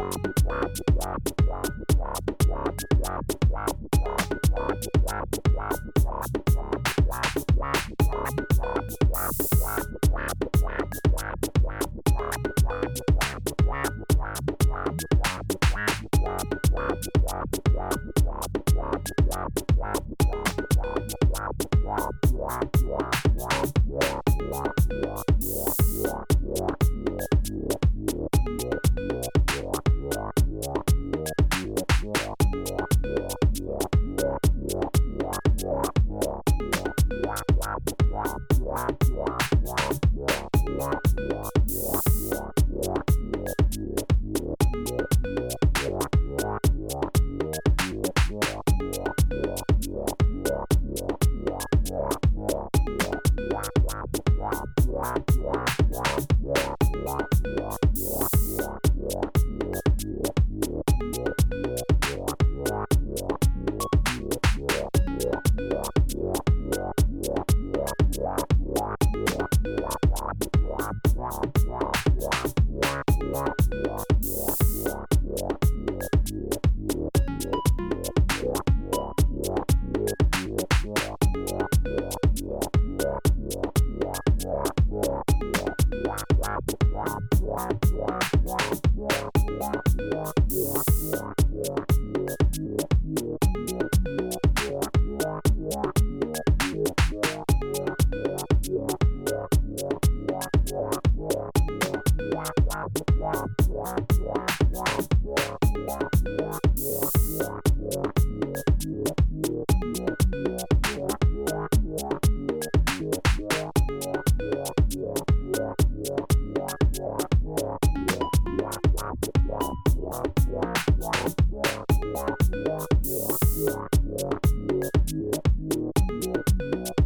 Yeah. you